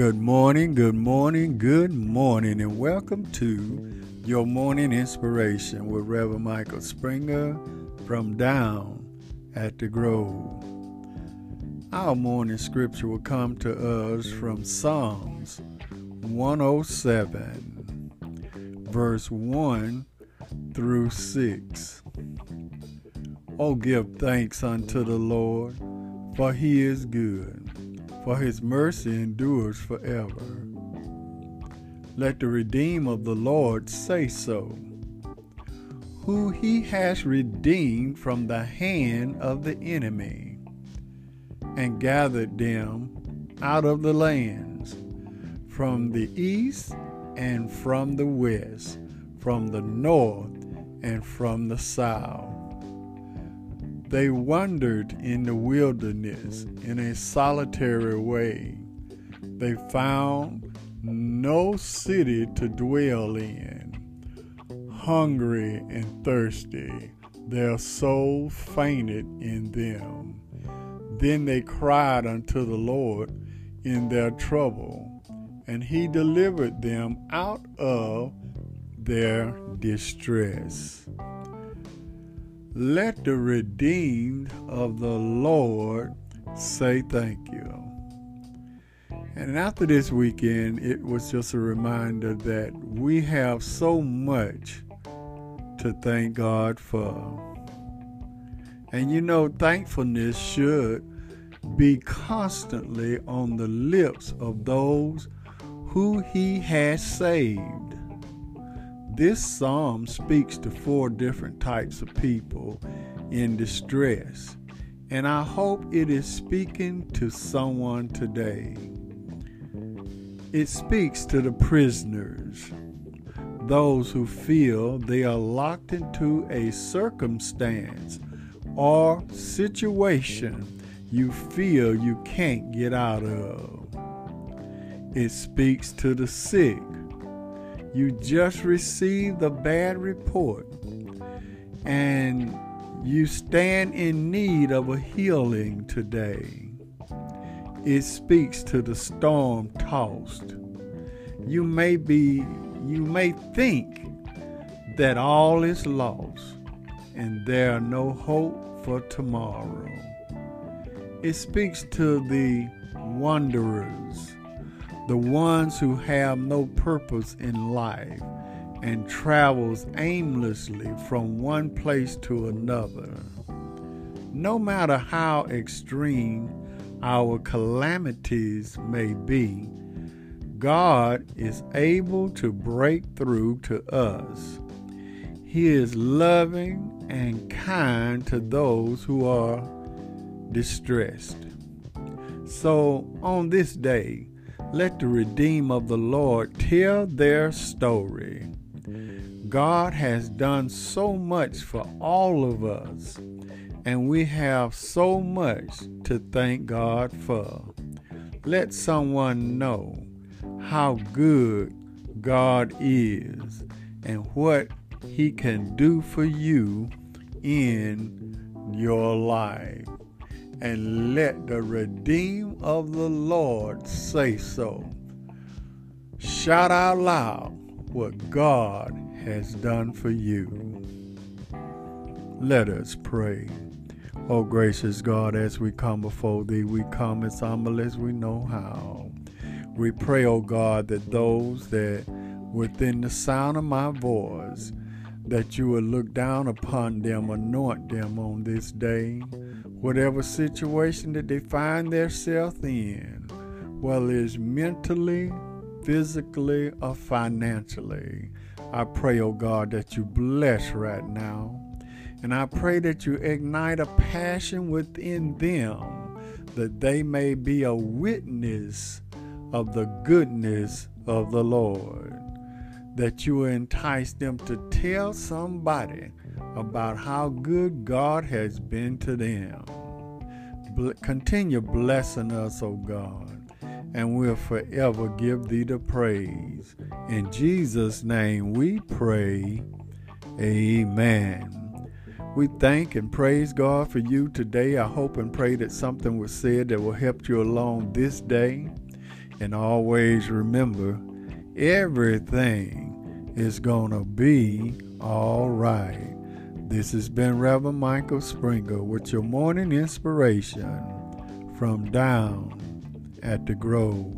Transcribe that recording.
Good morning, good morning, good morning, and welcome to your morning inspiration with Reverend Michael Springer from down at the Grove. Our morning scripture will come to us from Psalms 107, verse 1 through 6. Oh, give thanks unto the Lord, for he is good for his mercy endures forever. Let the redeemed of the Lord say so, who he has redeemed from the hand of the enemy, and gathered them out of the lands, from the east and from the west, from the north and from the south. They wandered in the wilderness in a solitary way. They found no city to dwell in. Hungry and thirsty, their soul fainted in them. Then they cried unto the Lord in their trouble, and he delivered them out of their distress. Let the redeemed of the Lord say thank you. And after this weekend, it was just a reminder that we have so much to thank God for. And you know, thankfulness should be constantly on the lips of those who He has saved. This psalm speaks to four different types of people in distress, and I hope it is speaking to someone today. It speaks to the prisoners, those who feel they are locked into a circumstance or situation you feel you can't get out of. It speaks to the sick you just received a bad report and you stand in need of a healing today. It speaks to the storm tossed. You may be you may think that all is lost and there are no hope for tomorrow. It speaks to the wanderers the ones who have no purpose in life and travels aimlessly from one place to another. No matter how extreme our calamities may be, God is able to break through to us. He is loving and kind to those who are distressed. So, on this day, let the redeemed of the Lord tell their story. God has done so much for all of us, and we have so much to thank God for. Let someone know how good God is and what He can do for you in your life and let the redeemed of the Lord say so. Shout out loud what God has done for you. Let us pray. Oh, gracious God, as we come before Thee, we come as humble as we know how. We pray, oh God, that those that within the sound of my voice, that you will look down upon them, anoint them on this day whatever situation that they find themselves in, whether it's mentally, physically, or financially. I pray, oh God, that you bless right now. And I pray that you ignite a passion within them that they may be a witness of the goodness of the Lord. That you entice them to tell somebody about how good God has been to them. Continue blessing us, O oh God, and we'll forever give thee the praise. In Jesus' name we pray. Amen. We thank and praise God for you today. I hope and pray that something was said that will help you along this day. And always remember everything is going to be all right. This has been Reverend Michael Springer with your morning inspiration from down at the Grove.